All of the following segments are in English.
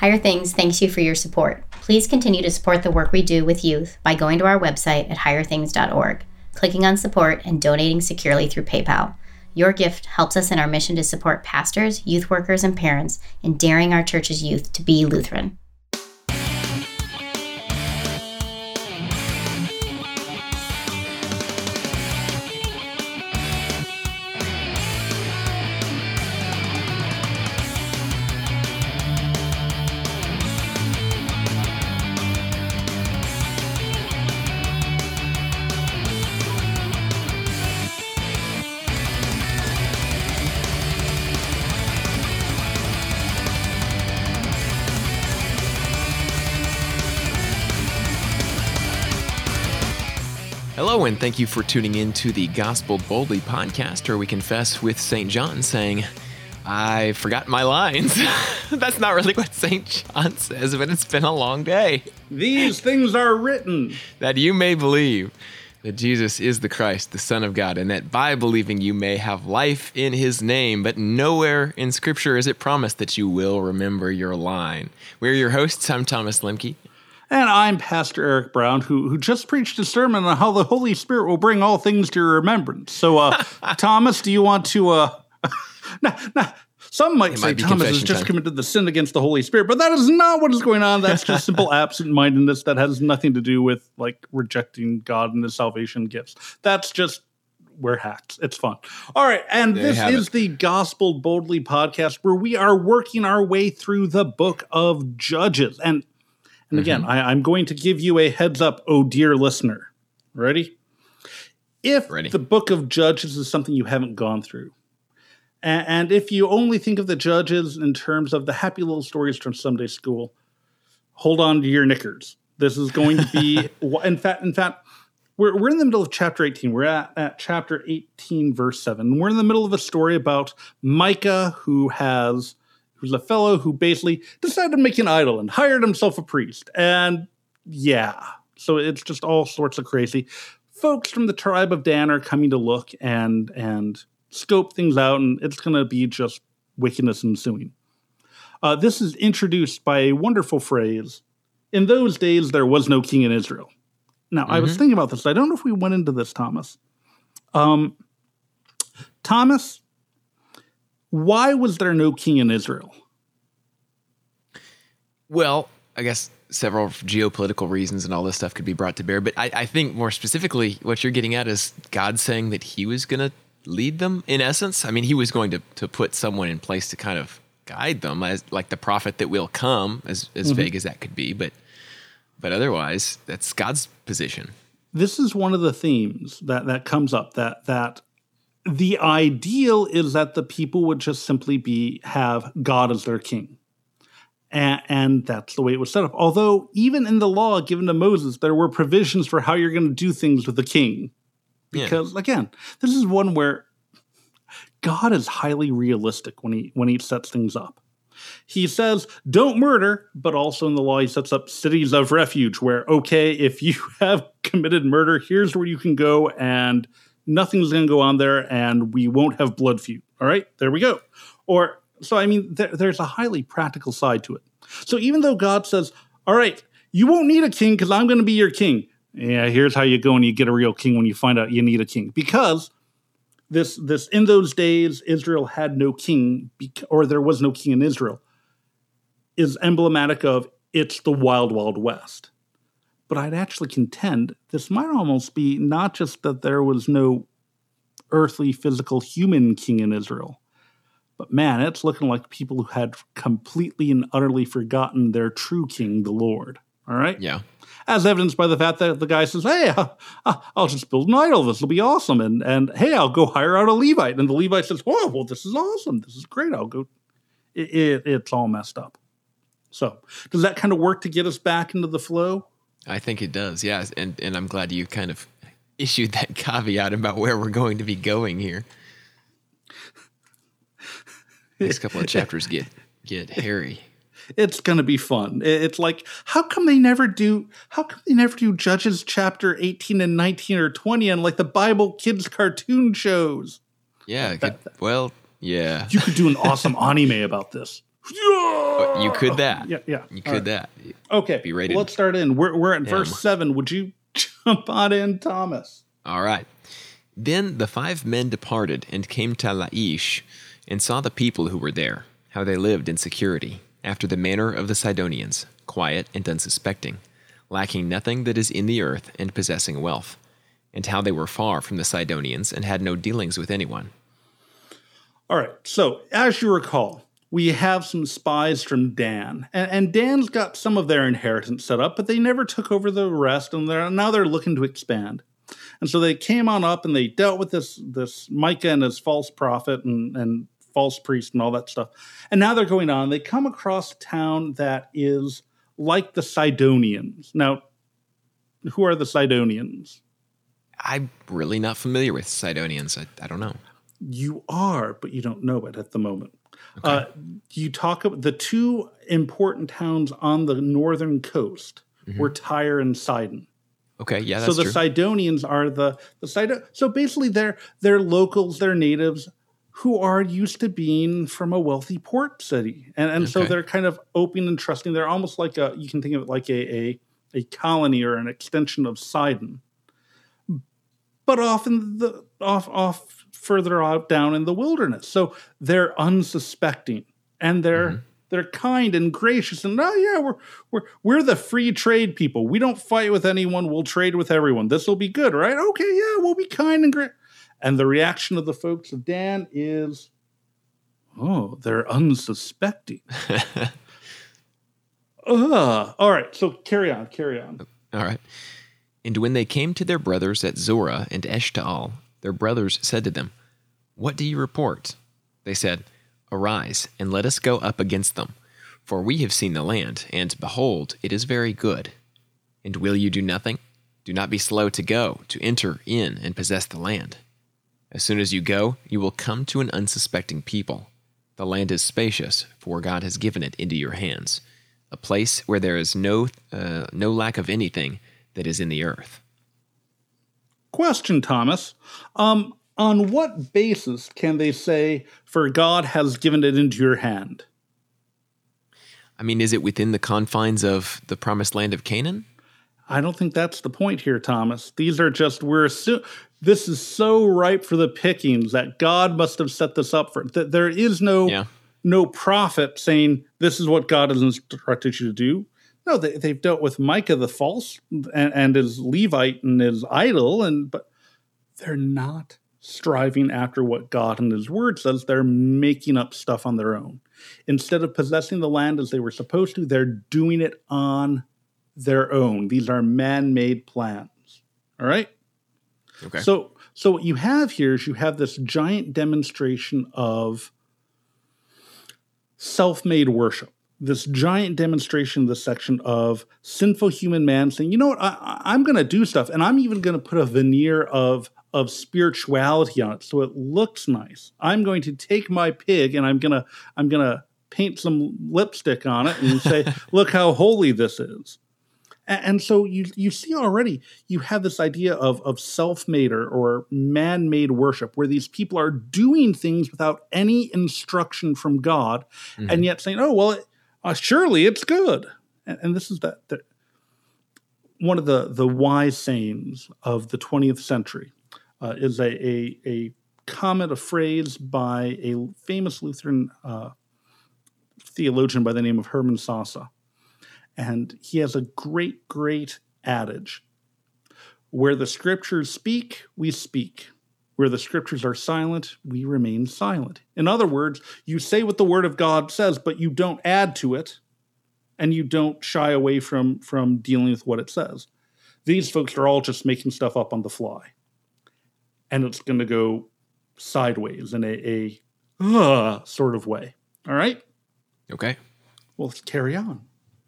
Higher Things thanks you for your support. Please continue to support the work we do with youth by going to our website at higherthings.org, clicking on support, and donating securely through PayPal. Your gift helps us in our mission to support pastors, youth workers, and parents in daring our church's youth to be Lutheran. Thank you for tuning in to the Gospeled Boldly podcast, where we confess with St. John saying, I forgot my lines. That's not really what St. John says, but it's been a long day. These things are written. That you may believe that Jesus is the Christ, the Son of God, and that by believing you may have life in his name. But nowhere in Scripture is it promised that you will remember your line. We're your hosts. I'm Thomas Lemke. And I'm Pastor Eric Brown, who who just preached a sermon on how the Holy Spirit will bring all things to your remembrance. So, uh, Thomas, do you want to? Uh, nah, nah, some might It say might Thomas has just time. committed the sin against the Holy Spirit, but that is not what is going on. That's just simple absent-mindedness that has nothing to do with like rejecting God and His salvation gifts. That's just wear hats. It's fun. All right, and There this is it. the Gospeled Boldly podcast, where we are working our way through the Book of Judges, and and again, Mm-hmm. I, I'm going to give you a heads up, oh dear listener. Ready? If Ready. the book of Judges is something you haven't gone through, a- and if you only think of the Judges in terms of the happy little stories from Sunday school, hold on to your knickers. This is going to be, in fact, in fact, we're, we're in the middle of chapter 18. We're at, at chapter 18, verse 7. We're in the middle of a story about Micah, who has who's a fellow who basically decided to make an idol and hired himself a priest. And yeah, so it's just all sorts of crazy. Folks from the tribe of Dan are coming to look and and scope things out, and it's going to be just wickedness ensuing. Uh, this is introduced by a wonderful phrase. In those days, there was no king in Israel. Now, I was thinking about this. I don't know if we went into this, Thomas. Um, Thomas, why was there no king in Israel? Well, I guess several geopolitical reasons and all this stuff could be brought to bear. But I, I think more specifically, what you're getting at is God saying that He was going to lead them. In essence, I mean, He was going to to put someone in place to kind of guide them, as like the prophet that will come, as as mm-hmm. vague as that could be. But but otherwise, that's God's position. this is one of the themes that that comes up that that the ideal is that the people would just simply be have God as their king. And, and that's the way it was set up. Although, even in the law given to Moses, there were provisions for how you're going to do things with the king. Yeah. Because again, this is one where God is highly realistic when he when he sets things up. He says, don't murder, but also in the law, he sets up cities of refuge where, okay, if you have committed murder, here's where you can go and nothing's going to go on there and we won't have blood feud. All right, there we go. Or, so I mean, there, there's a highly practical side to it. So even though God says, all right, you won't need a king because I'm going to be your king. Yeah, here's how you go and you get a real king when you find out you need a king. Because this this in those days Israel had no king or there was no king in Israel is emblematic of it's the wild wild west. But I'd actually contend this might almost be not just that there was no earthly physical human king in Israel, but man, it's looking like people who had completely and utterly forgotten their true king, the Lord. All right? Yeah. as evidenced by the fact that the guy says, "Hey, uh, uh, I'll just build an idol. This will be awesome." And and hey, I'll go hire out a Levite. And the Levite says, "Oh, well, this is awesome. This is great. I'll go." It, it, it's all messed up. So, does that kind of work to get us back into the flow? I think it does, yeah. And and I'm glad you kind of issued that caveat about where we're going to be going here. Next couple of chapters get get hairy. It's going to be fun. It's like, how come they never do? How come they never do Judges chapter eighteen and nineteen or twenty and like the Bible kids cartoon shows? Yeah, good. Well, yeah. You could do an awesome anime about this. You could that. Yeah, yeah. You could right. that. Okay, Be rated let's start in. We're, we're at verse 7. Would you jump on in, Thomas? All right. Then the five men departed and came to Laish and saw the people who were there, how they lived in security, after the manner of the Sidonians, quiet and unsuspecting, lacking nothing that is in the earth and possessing wealth, and how they were far from the Sidonians and had no dealings with anyone. All right. So, as you recall, we have some spies from Dan, and, and Dan's got some of their inheritance set up, but they never took over the rest, and they're now they're looking to expand. And so they came on up and they dealt with this this Micah and his false prophet and, and false priest and all that stuff. And now they're going on. They come across a town that is like the Sidonians. Now, who are the Sidonians? I'm really not familiar with Sidonians. I, I don't know. You are, but you don't know it at the moment. Uh, you talk about the two important towns on the northern coast were Tyre and Sidon. Okay, yeah, so the true. Sidonians are the the Sidon. So basically, they're they're locals, they're natives who are used to being from a wealthy port city, and and so they're kind of open and trusting. They're almost like a you can think of it like a a, a colony or an extension of Sidon, but often the off off further out down in the wilderness. So they're unsuspecting and they're mm-hmm. they're kind and gracious and oh yeah we're we're we're the free trade people. We don't fight with anyone. We'll trade with everyone. This will be good, right? Okay, yeah, we'll be kind and great. And the reaction of the folks of Dan is, oh, they're unsuspecting. Ugh. All right, so carry on, carry on. All right. And when they came to their brothers at Zorah and Eshtaol, their brothers said to them, What do you report? They said, Arise, and let us go up against them. For we have seen the land, and behold, it is very good. And will you do nothing? Do not be slow to go, to enter in and possess the land. As soon as you go, you will come to an unsuspecting people. The land is spacious, for God has given it into your hands, a place where there is no, uh, no lack of anything that is in the earth. Question, Thomas. Um, on what basis can they say, for God has given it into your hand? I mean, is it within the confines of the promised land of Canaan? I don't think that's the point here, Thomas. These are just, we're assu- this is so ripe for the pickings that God must have set this up for. That there is no Yeah. no prophet saying this is what God has instructed you to do. No, they, they've dealt with Micah the false and, and his Levite and his idol, and but they're not striving after what God and His Word says. They're making up stuff on their own. Instead of possessing the land as they were supposed to, they're doing it on their own. These are man-made plans. All right. Okay. So, so what you have here is you have this giant demonstration of self-made worship. This giant demonstration, this section of sinful human man saying, "You know what? I, I'm going to do stuff, and I'm even going to put a veneer of of spirituality on it, so it looks nice. I'm going to take my pig, and I'm gonna I'm gonna paint some lipstick on it and say, "Look how holy this is." A- And so you you see already you have this idea of of self-made or, or man-made worship where these people are doing things without any instruction from God, and mm-hmm. yet saying, "Oh well, it, uh, surely it's good." And, and this is that, one of the the wise sayings of the 20th century uh, is a, a a comment, a phrase by a famous Lutheran uh, theologian by the name of Hermann Sasse and he has a great, great adage where the scriptures speak, we speak. Where the scriptures are silent, we remain silent. In other words, you say what the word of God says, but you don't add to it and you don't shy away from, from dealing with what it says. These folks are all just making stuff up on the fly. And it's going to go sideways in a, a uh, sort of way. All right? Okay. Well, let's carry on.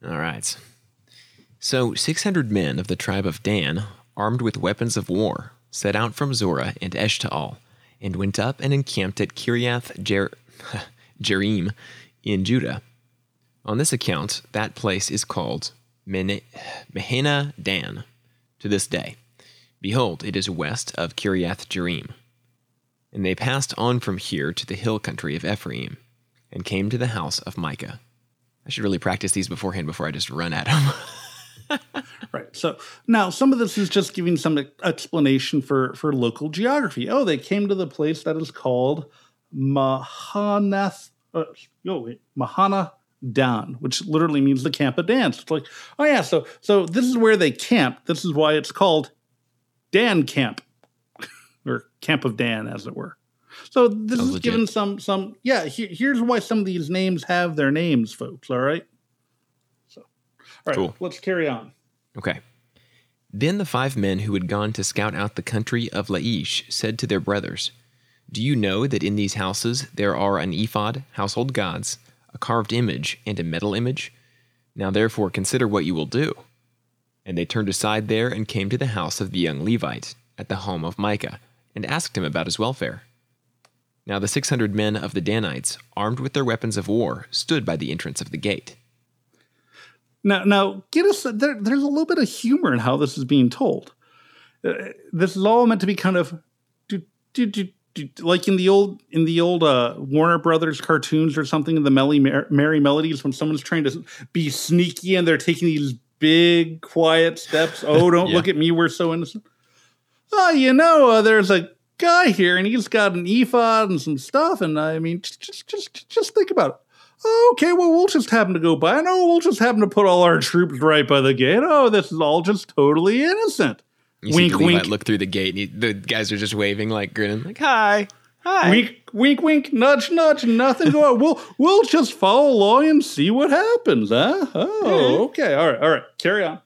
All right. So 600 men of the tribe of Dan, armed with weapons of war, set out from Zorah and Eshtaol, and went up and encamped at Kiriath Jer- Jearim in Judah. On this account, that place is called Mahaneh Dan to this day. Behold, it is west of Kiriath Jearim. And they passed on from here to the hill country of Ephraim, and came to the house of Micah. I should really practice these beforehand before I just run at them. right. So now some of this is just giving some explanation for for local geography. Oh, they came to the place that is called Mahanath. Uh, oh, wait, Mahaneh Dan, which literally means the camp of Dan. It's like, oh yeah, so so this is where they camp. This is why it's called Dan Camp, or Camp of Dan, as it were. So this is legit. given some some yeah. He, here's why some of these names have their names, folks. All right. Right, cool. let's carry on. Okay. Then the five men who had gone to scout out the country of Laish said to their brothers, Do you know that in these houses there are an ephod, household gods, a carved image, and a metal image? Now therefore consider what you will do. And they turned aside there and came to the house of the young Levite, at the home of Micah, and asked him about his welfare. Now the six hundred men of the Danites, armed with their weapons of war, stood by the entrance of the gate. Now, now, get us. There, there's a little bit of humor in how this is being told. Uh, this is all meant to be kind of, do, do, do, like in the old in the old uh, Warner Brothers cartoons or something in the Melly Mer- Merrie Melodies when someone's trying to be sneaky and they're taking these big quiet steps. Oh, don't yeah. look at me, we're so innocent. Oh, you know, uh, there's a guy here and he's got an ephod and some stuff. And I mean, just just just think about it. Okay, well, we'll just happen to go by. No, we'll just happen to put all our troops right by the gate. Oh, this is all just totally innocent. You wink, wink. Look through the gate. He, the guys are just waving, like grinning, like "Hi, hi." Wink, wink, wink. Nudge, nudge. Nothing going. we'll we'll just follow along and see what happens, huh? Oh, mm-hmm. okay. All right, all right. Carry on.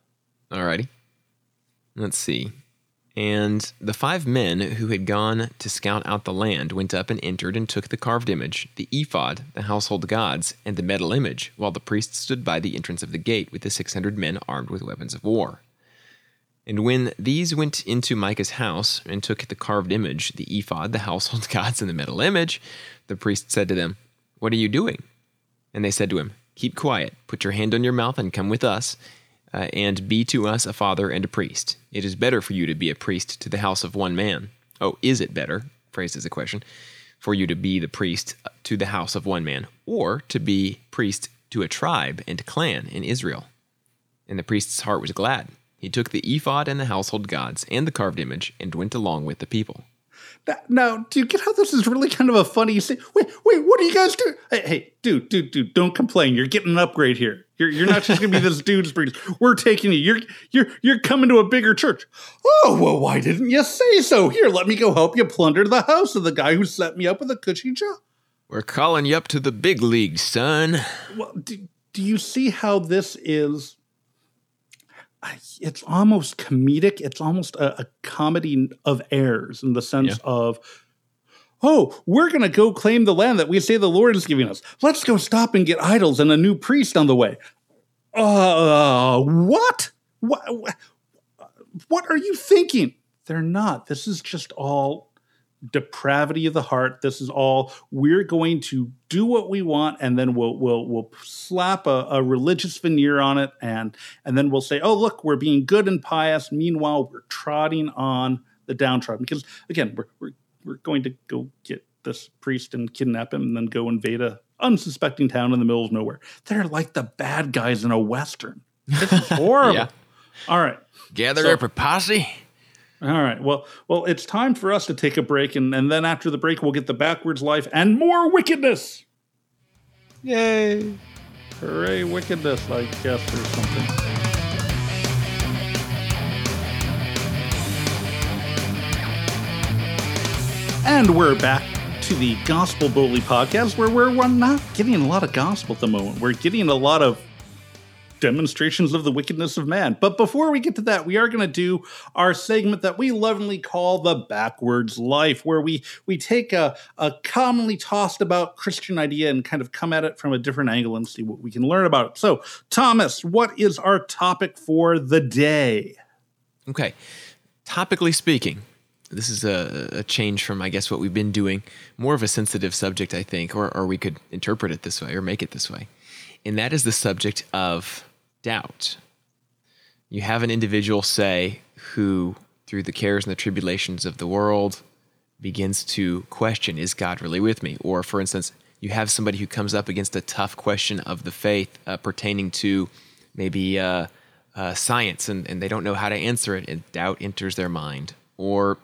All righty. Let's see. And the five men who had gone to scout out the land went up and entered and took the carved image, the ephod, the household gods, and the metal image, while the priests stood by the entrance of the gate with the six hundred men armed with weapons of war. And when these went into Micah's house and took the carved image, the ephod, the household gods, and the metal image, the priest said to them, What are you doing? And they said to him, Keep quiet, put your hand on your mouth, and come with us uh, and be to us a father and a priest. It is better for you to be a priest to the house of one man. Oh, is it better? Phrased as a question. For you to be the priest to the house of one man, or to be priest to a tribe and clan in Israel. And the priest's heart was glad. He took the ephod and the household gods and the carved image and went along with the people. Now, do you get how this is really kind of a funny thing? Wait, wait, what are you guys doing? Hey, hey, dude, dude, dude, don't complain. You're getting an upgrade here. You're, you're not just gonna be this dude's priest. We're taking you. You're you're you're coming to a bigger church. Oh well, why didn't you say so? Here, let me go help you plunder the house of the guy who set me up with a cushy job. We're calling you up to the big leagues, son. Well, do, do you see how this is? It's almost comedic. It's almost a, a comedy of errors in the sense yeah. of Oh, we're going to go claim the land that we say the Lord is giving us. Let's go stop and get idols and a new priest on the way. Uh, what? What? What are you thinking? They're not. This is just all depravity of the heart. This is all we're going to do what we want, and then we'll we'll we'll slap a, a, religious veneer on it, and and then we'll say, oh look, we're being good and pious. Meanwhile, we're trotting on the downtrodden because again, we're, we're we're going to go get this priest and kidnap him and then go invade a unsuspecting town in the middle of nowhere. They're like the bad guys in a western. This is horrible. yeah. All right. Gather so, up a posse. All right. Well, well, it's time for us to take a break, and, and then after the break, we'll get the backwards life and more wickedness. Yay! Hooray, wickedness, I guess, or something. And we're back to the Gospeled Boldly podcast where we're, we're not getting a lot of gospel at the moment. We're getting a lot of demonstrations of the wickedness of man. But before we get to that, we are going to do our segment that we lovingly call the backwards life, where we we take a, a commonly tossed about Christian idea and kind of come at it from a different angle and see what we can learn about it. So, Thomas, what is our topic for the day? Okay. Topically speaking, this is a, a, change from, I guess, what we've been doing. More of a sensitive subject, I think, or, or we could interpret it this way or make it this way. And that is the subject of doubt. You have an individual, say, who, through the cares and the tribulations of the world, begins to question, is God really with me? Or, for instance, you have somebody who comes up against a tough question of the faith uh, pertaining to maybe uh, uh, science and, and they don't know how to answer it, and doubt enters their mind. Or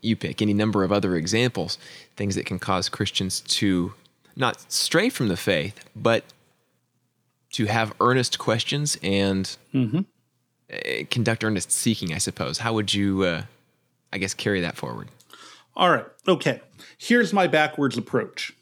you pick any number of other examples, things that can cause Christians to not stray from the faith, but to have earnest questions and Mm-hmm. uh, conduct earnest seeking, I suppose. How would you, uh, I guess, carry that forward? All right. Okay. Here's my backwards approach.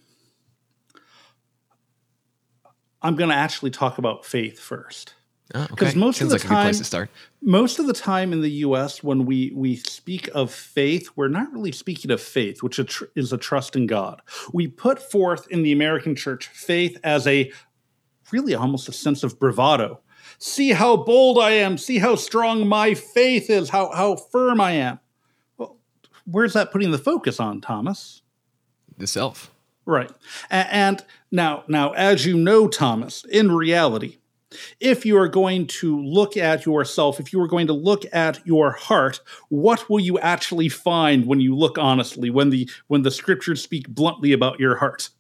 I'm going to actually talk about faith first. Oh, 'Cause okay. Because most of the like time- to start. Most of the time in the US, when we, we speak of faith, we're not really speaking of faith, which is a trust in God. We put forth in the American church faith as a really almost a sense of bravado. See how bold I am. See how strong my faith is, how, how firm I am. Well, where's that putting the focus on, Thomas? The self. Right. And now, now, as you know, Thomas, in reality, if you are going to look at yourself, if you are going to look at your heart, what will you actually find when you look honestly, when the when the scriptures speak bluntly about your heart?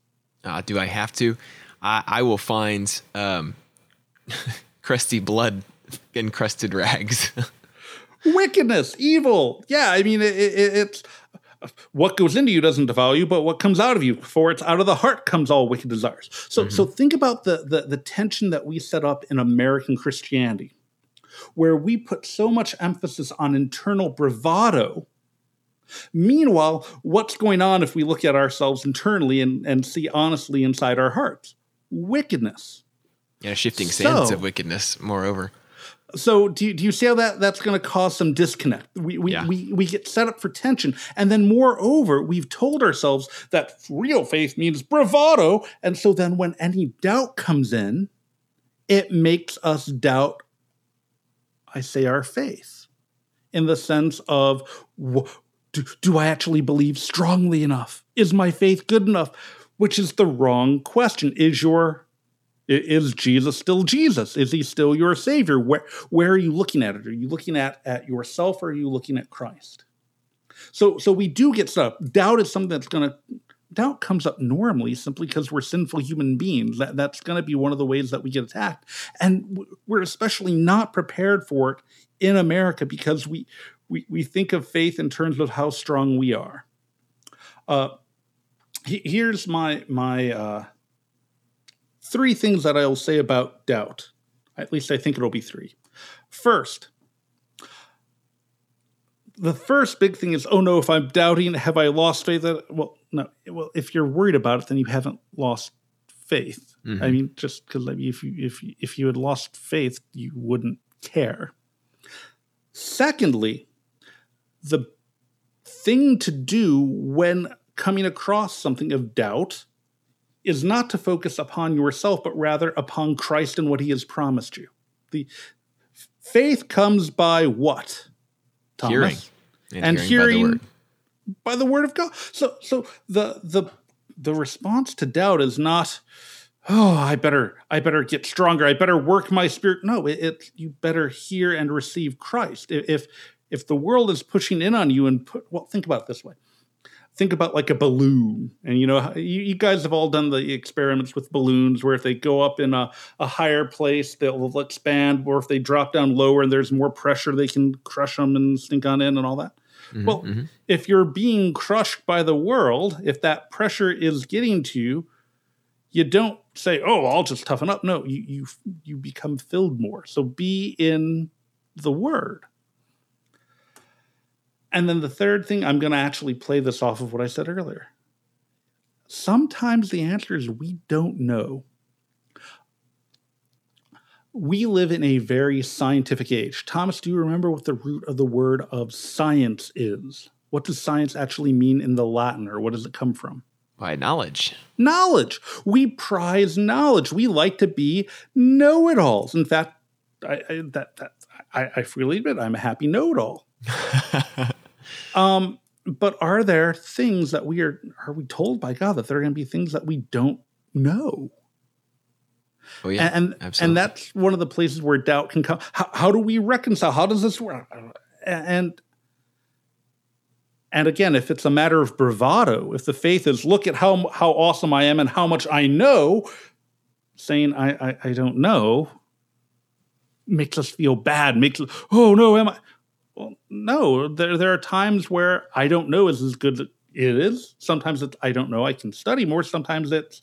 Uh, do I have to? I, I will find um, crusty blood encrusted rags. Wickedness, evil. Yeah, I mean, it, it, it's what goes into you doesn't defile you, but what comes out of you, for it's out of the heart comes all wicked desires. So, so think about the, the the tension that we set up in American Christianity, where we put so much emphasis on internal bravado. Meanwhile, what's going on if we look at ourselves internally and, and see honestly inside our hearts? Wickedness. yeah, shifting sands So- of wickedness, moreover. So do you, do you see how that that's going to cause some disconnect? We we, Yeah. we we get set up for tension, and then moreover, we've told ourselves that real faith means bravado, and so then when any doubt comes in, it makes us doubt. I say our faith, in the sense of, do, do I actually believe strongly enough? Is my faith good enough? Which is the wrong question. Is your Is Jesus still Jesus? Is he still your savior? Where where are you looking at it? Are you looking at at yourself or are you looking at Christ? So so we do get stuff. Doubt is something that's gonna doubt comes up normally simply because we're sinful human beings. That that's gonna be one of the ways that we get attacked. And we're especially not prepared for it in America because we we, we think of faith in terms of how strong we are. Uh, here's my my uh, three things that I'll say about doubt. At least I think it'll be three. First, the first big thing is, oh no, if I'm doubting, have I lost faith? Well, no. Well, if you're worried about it, then you haven't lost faith. I mean, just because I mean, if you if you, if you had lost faith, you wouldn't care. Secondly, the thing to do when coming across something of doubt is not to focus upon yourself, but rather upon Christ and what he has promised you. The faith comes by what? Thomas? Hearing. And by the hearing word. by the word of God. So so the the the response to doubt is not, oh, I better I better get stronger. I better work my spirit. No, it, it you better hear and receive Christ. If if the world is pushing in on you and put well, think about it this way. Think about like a balloon, and you know you, you guys have all done the experiments with balloons, where if they go up in a, a higher place, they'll, expand, or if they drop down lower and there's more pressure, they can crush them and sink on in and all that. Mm-hmm, well, mm-hmm. if you're being crushed by the world, if that pressure is getting to you, you don't say, "Oh, I'll just toughen up." No, you you you become filled more. So be in the Word. And then the third thing, I'm going to actually play this off of what I said earlier. Sometimes the answer is we don't know. We live in a very scientific age. Thomas, do you remember what the root of the word of science is? What does science actually mean in the Latin, or what does it come from? By knowledge. Knowledge. We prize knowledge. We like to be know it alls. In fact, I, I, that, that, I, I freely admit I'm a happy know it all. um, but are there things that we are, are we told by God that there are going to be things that we don't know? Oh yeah, and and, and that's one of the places where doubt can come. How, how do we reconcile? How does this work? And And again, if it's a matter of bravado, if the faith is look at how how awesome I am and how much I know, saying I I, I don't know makes us feel bad. Makes us, oh no, am I? Well, no. There there are times where I don't know is as good as it is. Sometimes it's I don't know. I can study more. Sometimes it's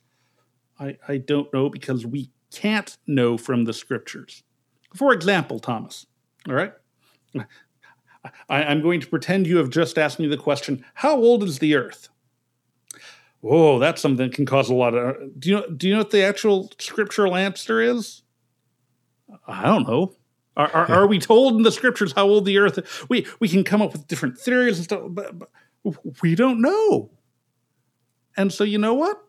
I I don't know because we can't know from the scriptures. For example, Thomas. All right. I, am going to pretend you have just asked me the question, how old is the earth? Whoa, that's something that can cause a lot of do you know do you know what the actual scriptural answer is? I don't know. Are, are, are, we told in the scriptures how old the earth is? We we can come up with different theories and stuff, but, but we don't know. And so you know what?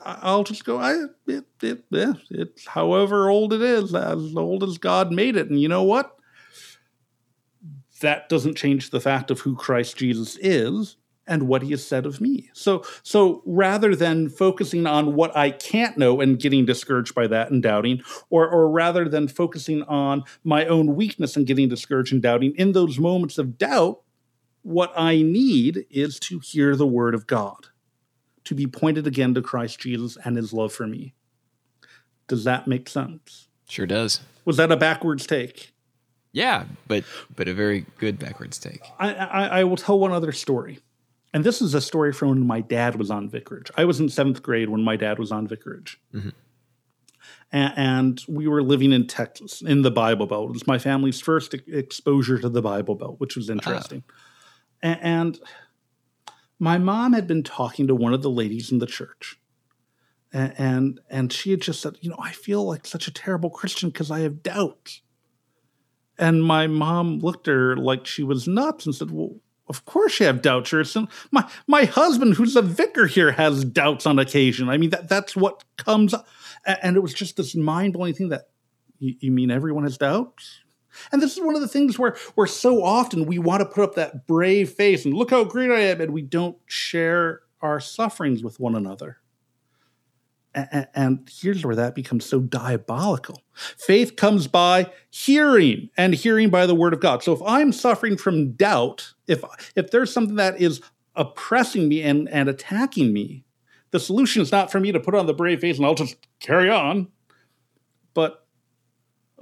I'll just go. I it, it, it's however old it is, as old as God made it. And you know what? that doesn't change the fact of who Christ Jesus is and what he has said of me. So so rather than focusing on what I can't know and getting discouraged by that and doubting or or rather than focusing on my own weakness and getting discouraged and doubting in those moments of doubt what I need is to hear the word of God to be pointed again to Christ Jesus and his love for me. Does that make sense? Sure does. Was that a backwards take? Yeah, but but a very good backwards take. I, I, I will tell one other story, and this is a story from when my dad was on vicarage. I was in seventh grade when my dad was on vicarage, mm-hmm. and, and, we were living in Texas in the Bible Belt. It was my family's first exposure to the Bible Belt, which was interesting. And, and my mom had been talking to one of the ladies in the church, and, and and she had just said, you know, I feel like such a terrible Christian because I have doubts. And my mom looked at her like she was nuts and said, Well, of course you have doubts. My my husband, who's a vicar here, has doubts on occasion. I mean, that that's what comes up. And it was just this mind-blowing thing that you, you mean everyone has doubts? And this is one of the things where where so often we want to put up that brave face and look how great I am, and we don't share our sufferings with one another. And here's where that becomes so diabolical. Faith comes by hearing, and hearing by the word of God. So if I'm suffering from doubt, if if there's something that is oppressing me and, and attacking me, the solution is not for me to put on the brave face and I'll just carry on. But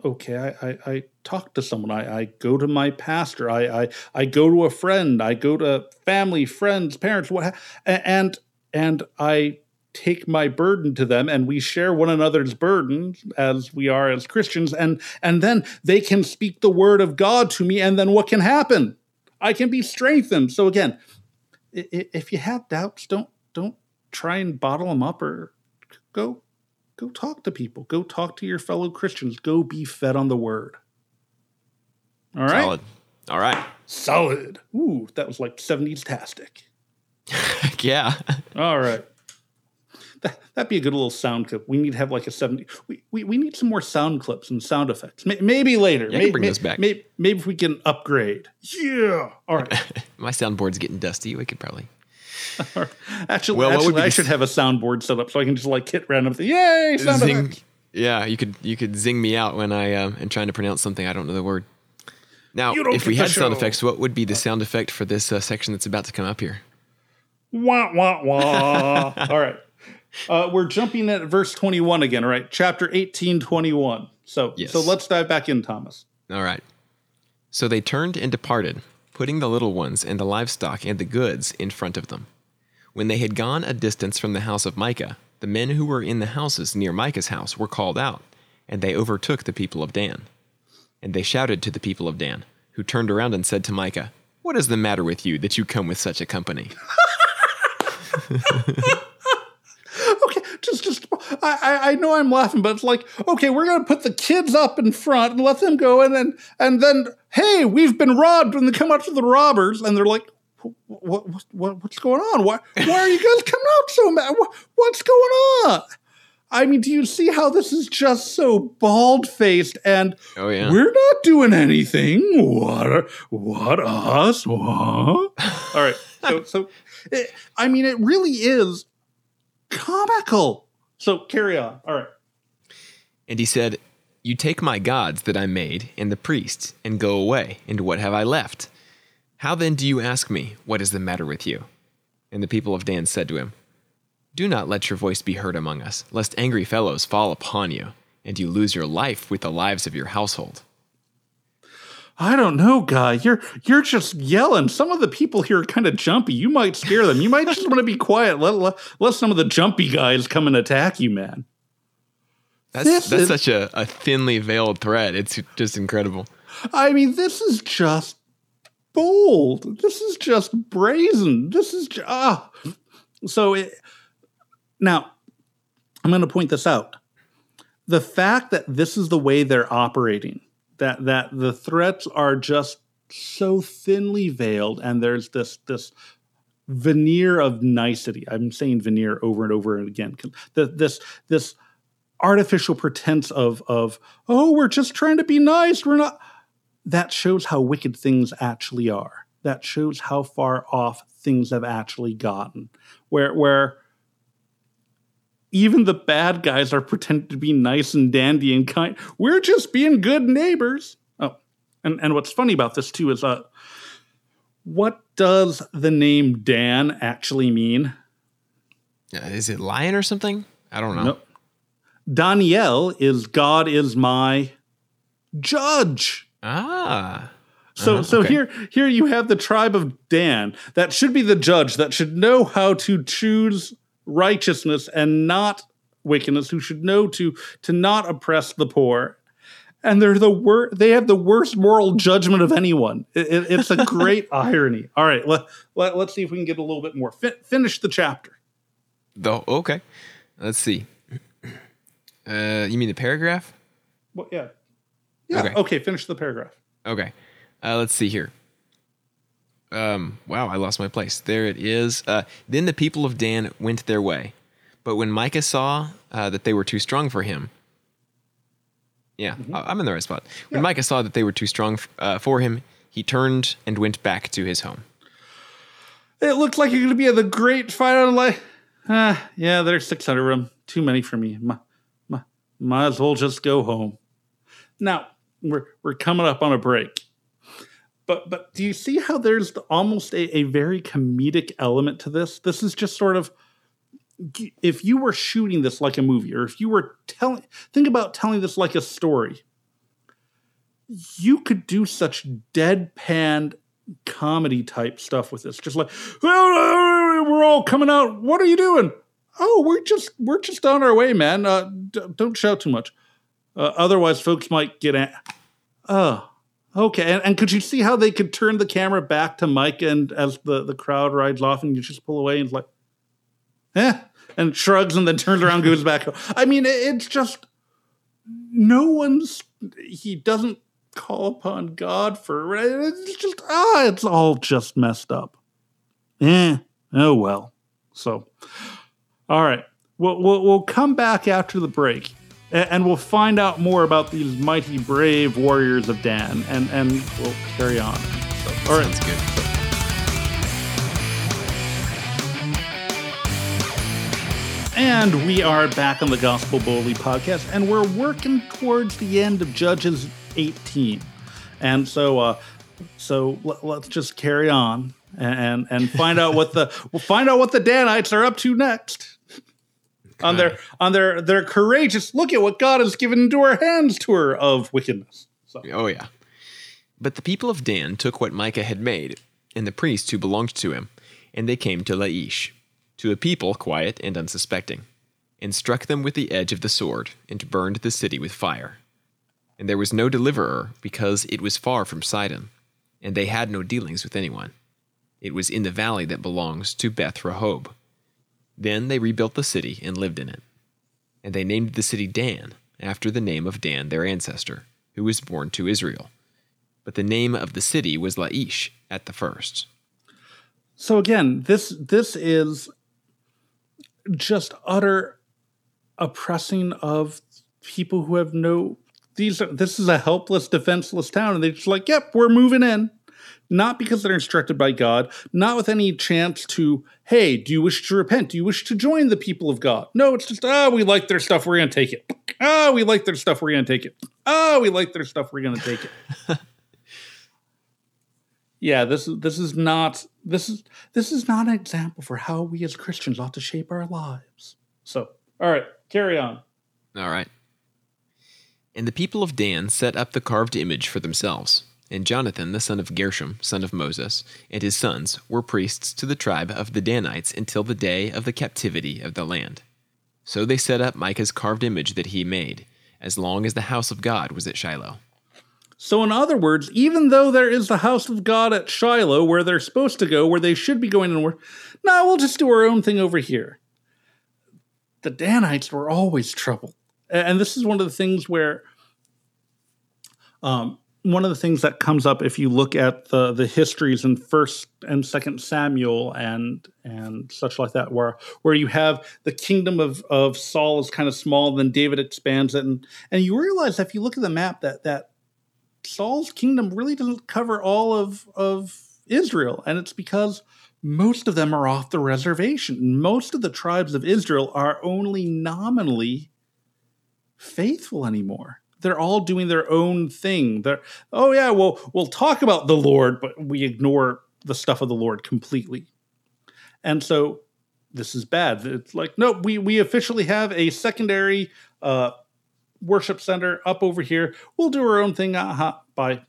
okay, I, I, I talk to someone. I, I go to my pastor. I, I I go to a friend. I go to family, friends, parents, what and and I take my burden to them and we share one another's burden as we are as Christians and and then they can speak the word of God to me and then what can happen? I can be strengthened. So again if you have doubts don't don't try and bottle them up or go go talk to people. Go talk to your fellow Christians. Go be fed on the word. All right? Solid. All right. Solid. Ooh that was like 70s tastic yeah. All right that, that'd be a good little sound clip. We need to have like a 70. We, we, we need some more sound clips and sound effects. Maybe later. Yeah, maybe, bring may, those back. Maybe, maybe if we can upgrade. Yeah. All right. My soundboard's getting dusty. We could probably. actually, well, actually I should have a soundboard set up so I can just like hit random thing. Yay! Sound zing. Effect. Yeah, you could you could zing me out when I um, am trying to pronounce something I don't know the word. Now, if we had sound effects, what would be the sound effect for this uh, section that's about to come up here? Wah wah wah! All right. Uh, we're jumping at verse 21 again, right? Chapter 18, 21. So, yes. so let's dive back in, Thomas. All right. So they turned and departed, putting the little ones and the livestock and the goods in front of them. When they had gone a distance from the house of Micah, the men who were in the houses near Micah's house were called out, and they overtook the people of Dan. And they shouted to the people of Dan, who turned around and said to Micah, What is the matter with you that you come with such a company? just just I, I know I'm laughing, but it's like, okay, we're gonna put the kids up in front and let them go, and then and then hey, we've been robbed, and they come up to the robbers, and they're like, what, what, what what's going on? Why why are you guys coming out so mad? What, what's going on? I mean, do you see how this is just so bald faced and oh, yeah. we're not doing anything? What? What us? What? All right. So, so it, I mean, it really is comical. So carry on. All right. And he said, You take my gods that I made and the priests and go away, and what have I left? How then do you ask me, What is the matter with you? And the people of Dan said to him, Do not let your voice be heard among us, lest angry fellows fall upon you, and you lose your life with the lives of your household. I don't know, guy. You're you're just yelling. Some of the people here are kind of jumpy. You might scare them. You might just want to be quiet. Let, let, let some of the jumpy guys come and attack you, man. That's this that's is, such a, a thinly veiled threat. It's just incredible. I mean, this is just bold. This is just brazen. This is just, ah. So it, now I'm going to point this out. The fact that this is the way they're operating, that that the threats are just so thinly veiled, and there's this this veneer of nicety. I'm saying veneer over and over and again. This this artificial pretense of of oh, we're just trying to be nice. We're not that shows how wicked things actually are. That shows how far off things have actually gotten. Where where even the bad guys are pretending to be nice and dandy and kind. We're just being good neighbors. Oh, and, and what's funny about this too is uh what does the name Dan actually mean? Uh, is it lion or something? I don't know. No. Daniel is God is my judge. Ah. So uh, so okay. here here you have the tribe of Dan that should be the judge that should know how to choose righteousness and not wickedness who should know to to not oppress the poor and they're the wor- they have the worst moral judgment of anyone it, it, it's a great irony all right let, let, let's see if we can get a little bit more Fin- finish the chapter oh okay let's see uh you mean the paragraph well yeah yeah. Okay. okay. Finish the paragraph. Okay. Uh, let's see here. Um, wow, I lost my place. There it is. Uh, then the people of Dan went their way. But when Micah saw uh, that they were too strong for him, yeah, mm-hmm. I'm in the right spot. When yeah. Micah saw that they were too strong uh, for him, he turned and went back to his home. It looked like you're going to be at the great fight on life. Ah, yeah, there's 600 of them. Too many for me. might as well just go home. Now, we're we're coming up on a break. But but do you see how there's almost a, a very comedic element to this? This is just sort of if you were shooting this like a movie, or if you were telling think about telling this like a story, you could do such deadpan comedy type stuff with this. Just like, we're all coming out. What are you doing? Oh, we're just we're just on our way, man. Uh, d- don't shout too much. Uh, otherwise, folks might get. A- oh, okay. And, and, could you see how they could turn the camera back to Mike and as the, the crowd rides off, and you just pull away and like, eh, and shrugs and then turns around, goes back. I mean, it's just no one's. He doesn't call upon God for. It's just ah, it's all just messed up. Eh. Oh well. So, all right. We'll, we'll, we'll come back after the break and we'll find out more about these mighty brave warriors of Dan, and and we'll carry on. So, all right, Sounds good. And we are back on the Gospeled Boldly podcast, and we're working towards the end of Judges 18. And so, uh, so let, us just carry on and and find out what the we'll find out what the Danites are up to next on their on their their courageous look at what God has given into our hands tour of wickedness. So. Oh yeah. But the people of Dan took what Micah had made, and the priests who belonged to him, and they came to Laish, to a people quiet and unsuspecting, and struck them with the edge of the sword, and burned the city with fire. And there was no deliverer, because it was far from Sidon, and they had no dealings with anyone. It was in the valley that belongs to Beth Rehob. Then they rebuilt the city and lived in it. And they named the city Dan, after the name of Dan, their ancestor, who was born to Israel. But the name of the city was Laish at the first. So again, this this is just utter oppressing of people who have no these are, this is a helpless defenseless town and they're just like yep we're moving in not because they're instructed by God, not with any chance to, hey, do you wish to repent? Do you wish to join the people of God? No, it's just, ah, oh, we like their stuff, we're going to take it. Ah, oh, we like their stuff, we're going to take it. Ah, oh, we like their stuff, we're going to take it. yeah, this is this is not this is this is not an example for how we as Christians ought to shape our lives. So, all right, carry on. All right. And the people of Dan set up the carved image for themselves. And Jonathan, the son of Gershom, son of Moses, and his sons were priests to the tribe of the Danites until the day of the captivity of the land. So they set up Micah's carved image that he made, as long as the house of God was at Shiloh. So, in other words, even though there is the house of God at Shiloh where they're supposed to go, where they should be going and work, no, we'll just do our own thing over here. The Danites were always trouble. And this is one of the things where um, one of the things that comes up if you look at the the histories in first and second samuel and and such like that where where you have the kingdom of of saul is kind of small then david expands it. And and you realize if you look at the map that that saul's kingdom really doesn't cover all of of israel. And it's because most of them are off the reservation. Most of the tribes of israel are only nominally faithful anymore they're all doing their own thing. They're oh yeah, well we'll talk about the Lord, but we ignore the stuff of the Lord completely. And so this is bad. It's like no, we we officially have a secondary uh, worship center up over here. We'll do our own thing. Uh-huh, bye.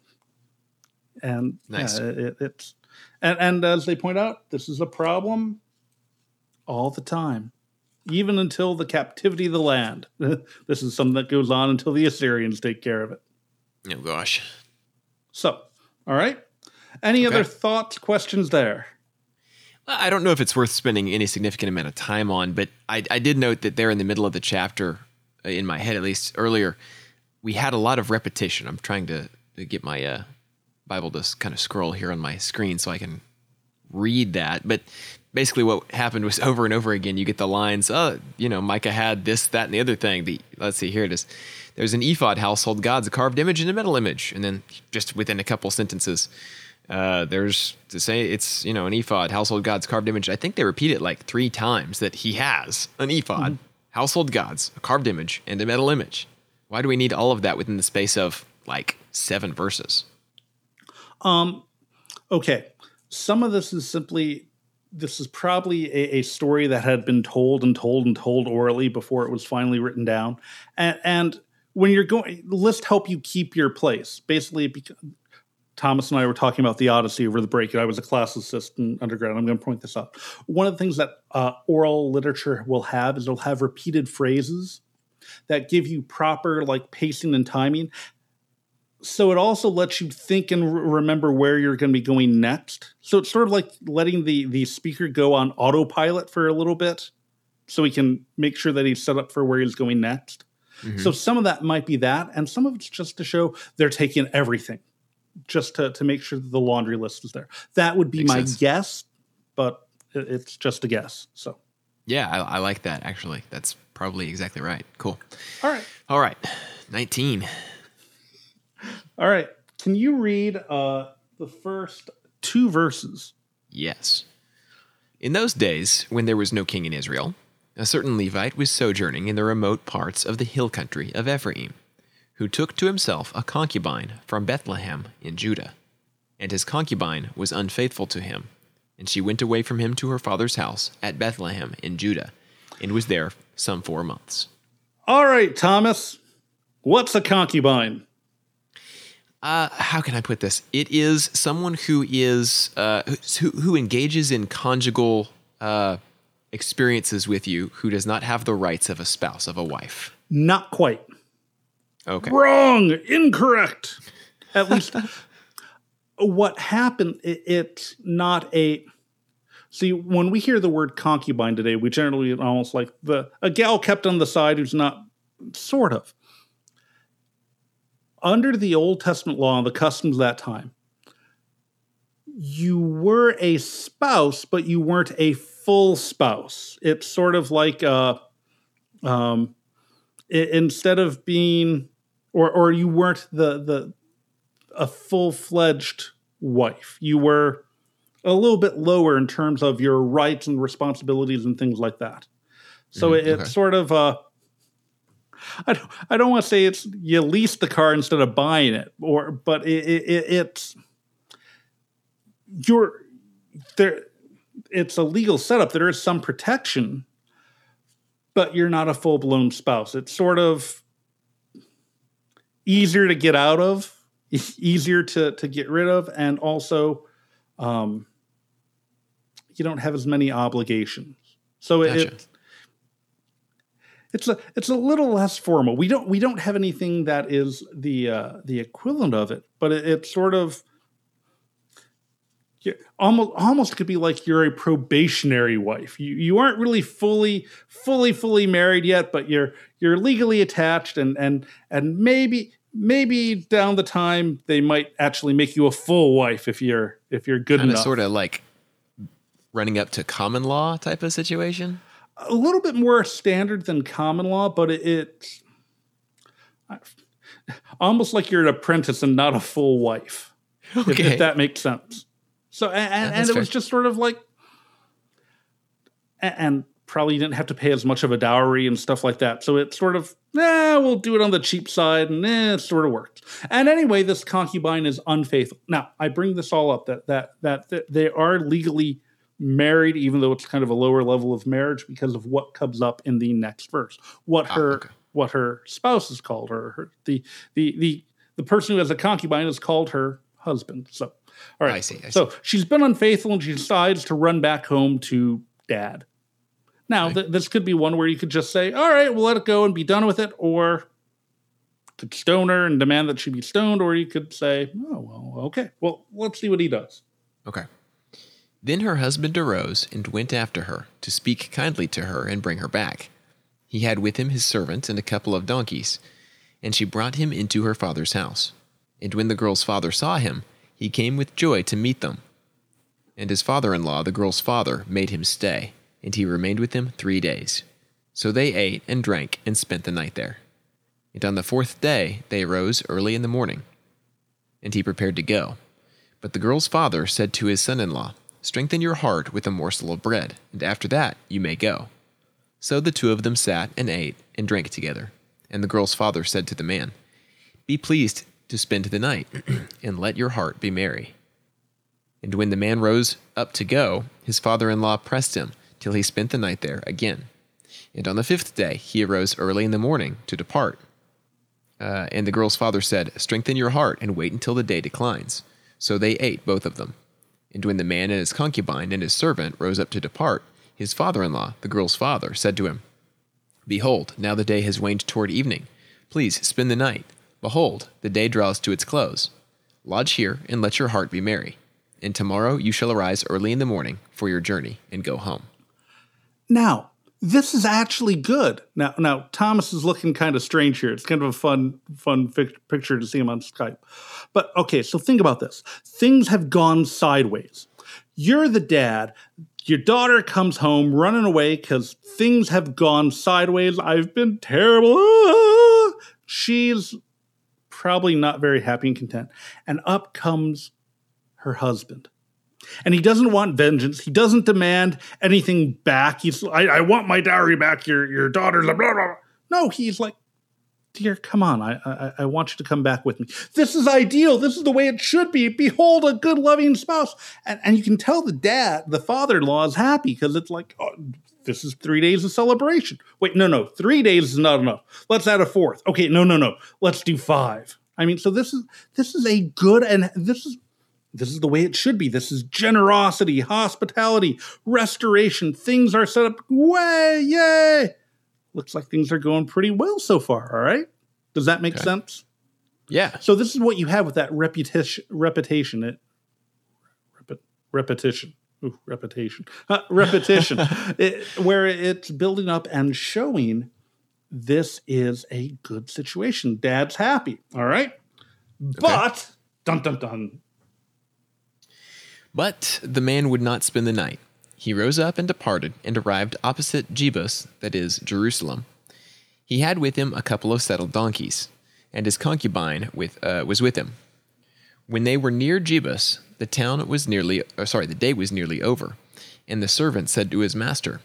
And nice. Yeah, it, it's and and as they point out, this is a problem all the time even until the captivity of the land. this is something that goes on until the Assyrians take care of it. Oh, gosh. So, all right. Any okay. other thoughts, questions there? I don't know if it's worth spending any significant amount of time on, but I, I did note that there in the middle of the chapter, uh, in my head at least earlier, we had a lot of repetition. I'm trying to, to get my uh, Bible to kind of scroll here on my screen so I can read that. But basically what happened was over and over again you get the lines oh you know micah had this that and the other thing. The let's see here it is. There's an ephod household gods a carved image and a metal image. And then just within a couple sentences uh, there's to say it's you know an ephod household gods carved image. I think they repeat it like three times that he has an ephod mm-hmm. household gods a carved image and a metal image. Why do we need all of that within the space of like seven verses? Um okay. Some of this is simply this is probably a, a, story that had been told and told and told orally before it was finally written down. And, and when you're going, list help you keep your place. Basically, Thomas and I were talking about the Odyssey over the break, and I was a class assistant undergrad. I'm going to point this out. One of the things that uh, oral literature will have is it'll have repeated phrases that give you proper like pacing and timing so it also lets you think and remember where you're going to be going next. So it's sort of like letting the the speaker go on autopilot for a little bit, so he can make sure that he's set up for where he's going next. Mm-hmm. So some of that might be that, and some of it's just to show they're taking everything, just to to make sure that the laundry list is there. That would be Makes my sense. guess, but it's just a guess. So yeah, I, I like that. Actually, that's probably exactly right. Cool. All right. All right. Nineteen. All right. Can you read uh, the first two verses? Yes. In those days, when there was no king in Israel, a certain Levite was sojourning in the remote parts of the hill country of Ephraim, who took to himself a concubine from Bethlehem in Judah. And his concubine was unfaithful to him, and she went away from him to her father's house at Bethlehem in Judah, and was there some four months. All right, Thomas. What's a concubine? Uh, how can I put this? It is someone who is uh, who, who engages in conjugal uh, experiences with you, who does not have the rights of a spouse of a wife. Not quite. Okay. Wrong. Incorrect. At least what happened. It, it's not a. See, when we hear the word concubine today, we generally almost like the a gal kept on the side who's not sort of under the Old Testament law and the customs of that time, you were a spouse, but you weren't a full spouse. It's sort of like uh, um, it, instead of being, or or you weren't the the a full fledged wife. You were a little bit lower in terms of your rights and responsibilities and things like that. So mm, it, okay. it's sort of uh, I don't, I don't want to say it's you lease the car instead of buying it, or but it, it, it's you're there it's a legal setup. There is some protection but you're not a full-blown spouse. It's sort of easier to get out of easier to to get rid of and also um you don't have as many obligations. So Gotcha. it it's a it's a little less formal. We don't we don't have anything that is the uh, the equivalent of it, but it, it's sort of you almost almost could be like you're a probationary wife. You you aren't really fully fully fully married yet, but you're you're legally attached, and and and maybe maybe down the time they might actually make you a full wife if you're if you're good Kind enough. sort of like running up to common law type of situation. A little bit more standard than common law, but it, it's almost like you're an apprentice and not a full wife. If, Okay. if that makes sense. So and, that's and it was just sort of like, and, probably you didn't have to pay as much of a dowry and stuff like that. So it sort of, eh, we'll do it on the cheap side, and eh, it sort of worked. And anyway, this concubine is unfaithful. Now I bring this all up that that that, that they are legally married, even though it's kind of a lower level of marriage because of what comes up in the next verse. What Ah, her okay. what her spouse is called, or her the the the the person who has a concubine is called her husband. So all right. I see, I so she's been unfaithful and she decides to run back home to dad. Now, Okay. th- this could be one where you could just say, all right, we'll let it go and be done with it, or could stone her and demand that she be stoned, or you could say, oh, well, okay. Well, let's see what he does. Okay. Then her husband arose and went after her to speak kindly to her and bring her back. He had with him his servant and a couple of donkeys, and she brought him into her father's house. And when the girl's father saw him, he came with joy to meet them. And his father in law, the girl's father, made him stay, and he remained with them three days. So they ate and drank and spent the night there. And on the fourth day they arose early in the morning, and he prepared to go. But the girl's father said to his son in law, Strengthen your heart with a morsel of bread, and after that you may go. So the two of them sat and ate and drank together. And the girl's father said to the man, Be pleased to spend the night, and let your heart be merry. And when the man rose up to go, his father in law pressed him till he spent the night there again. And on the fifth day he arose early in the morning to depart. Uh, and the girl's father said, Strengthen your heart and wait until the day declines. So they ate, both of them. And when the man and his concubine and his servant rose up to depart, his father in law, the girl's father, said to him, Behold, now the day has waned toward evening. Please spend the night. Behold, the day draws to its close. Lodge here and let your heart be merry. And tomorrow you shall arise early in the morning for your journey and go home. Now, this is actually good. Now, now Thomas is looking kind of strange here. It's kind of a fun, fun picture to see him on Skype. But okay, so think about this. Things have gone sideways. You're the dad. Your daughter comes home running away because things have gone sideways. I've been terrible. She's probably not very happy and content. And up comes her husband and he doesn't want vengeance. He doesn't demand anything back. He's, I, I want my dowry back. Your your daughter's blah blah. blah. No, he's like, dear, come on. I, I I want you to come back with me. This is ideal. This is the way it should be. Behold, a good, loving spouse. And and you can tell the dad, the father-in-law, is happy because it's like, oh, this is three days of celebration. Wait, no, no, three days is not enough. Let's add a fourth. Okay, no, no, no. Let's do five. I mean, so this is this is a good and this is this is the way it should be. This is generosity, hospitality, restoration. Things are set up way, yay. Looks like things are going pretty well so far, all right? Does that make Okay. sense? Yeah. So this is what you have with that repetition repetition it repet, repetition. Ooh, repetition. Uh, repetition. it, where it's building up and showing this is a good situation. Dad's happy, all right? But dun dun dun. But the man would not spend the night. He rose up and departed, and arrived opposite Jebus, that is, Jerusalem. He had with him a couple of saddled donkeys, and his concubine with, uh, was with him. When they were near Jebus, the town was nearly, or sorry, the day was nearly over, and the servant said to his master,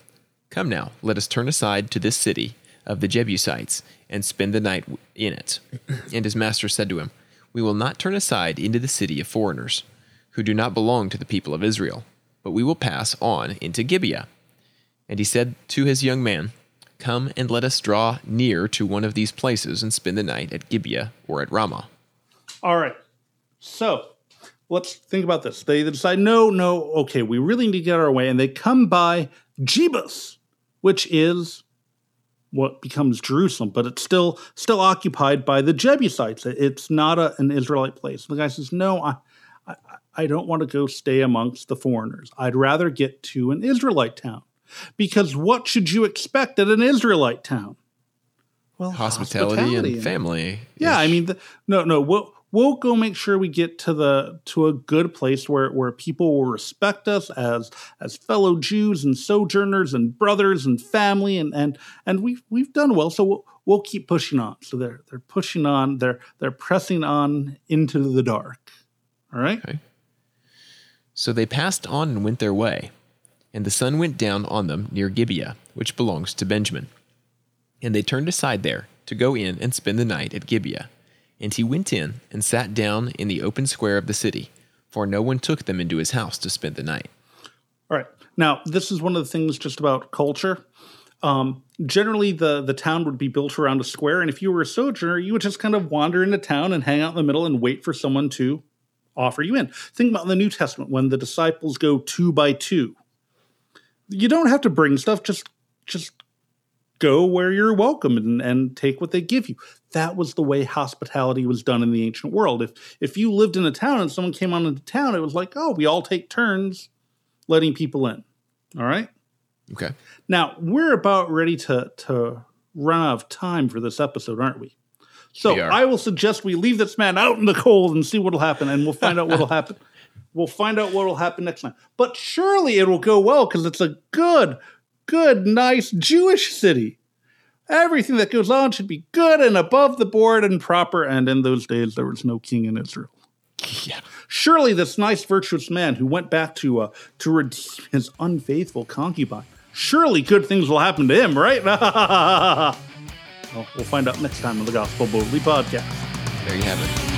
Come now, let us turn aside to this city of the Jebusites, and spend the night in it. and his master said to him, We will not turn aside into the city of foreigners who do not belong to the people of Israel, but we will pass on into Gibeah. And he said to his young man, Come and let us draw near to one of these places and spend the night at Gibeah or at Ramah. All right. So let's think about this. They decide, no, no, okay, we really need to get our way. And they come by Jebus, which is what becomes Jerusalem, but it's still still occupied by the Jebusites. It's not a, an Israelite place. The guy says, no, I, I don't want to go stay amongst the foreigners. I'd rather get to an Israelite town. Because what should you expect at an Israelite town? Well, hospitality, hospitality and family. Yeah, I mean, the, no, no. We'll we'll go make sure we get to the to a good place where where people will respect us as as fellow Jews and sojourners and brothers and family, and and and we've we've done well. So we'll we'll keep pushing on. So they're they're pushing on. They're they're pressing on into the dark. All right. Okay. So they passed on and went their way. And the sun went down on them near Gibeah, which belongs to Benjamin. And they turned aside there to go in and spend the night at Gibeah. And he went in and sat down in the open square of the city, for no one took them into his house to spend the night. All right. Now, this is one of the things just about culture. Um, generally, the, the town would be built around a square, and if you were a sojourner, you would just kind of wander into town and hang out in the middle and wait for someone to offer you in. Think about the New Testament when the disciples go two by two you don't have to bring stuff. Just just go where you're welcome and, and take what they give you. That was the way hospitality was done in the ancient world. If if you lived in a town and someone came on into town, it was like, oh, we all take turns letting people in. All right. Okay. Now we're about ready to to run out of time for this episode, aren't we? So I will suggest we leave this man out in the cold and see what'll happen, and we'll find out what'll happen. We'll find out what will happen next time. But surely it will go well because it's a good, good, nice Jewish city. Everything that goes on should be good and above the board and proper. And in those days, there was no king in Israel. Yeah. Surely this nice, virtuous man who went back to uh, to redeem his unfaithful concubine. Surely good things will happen to him, right? well, we'll find out next time on the Gospeled Boldly podcast. There you have it.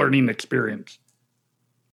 Learning experience.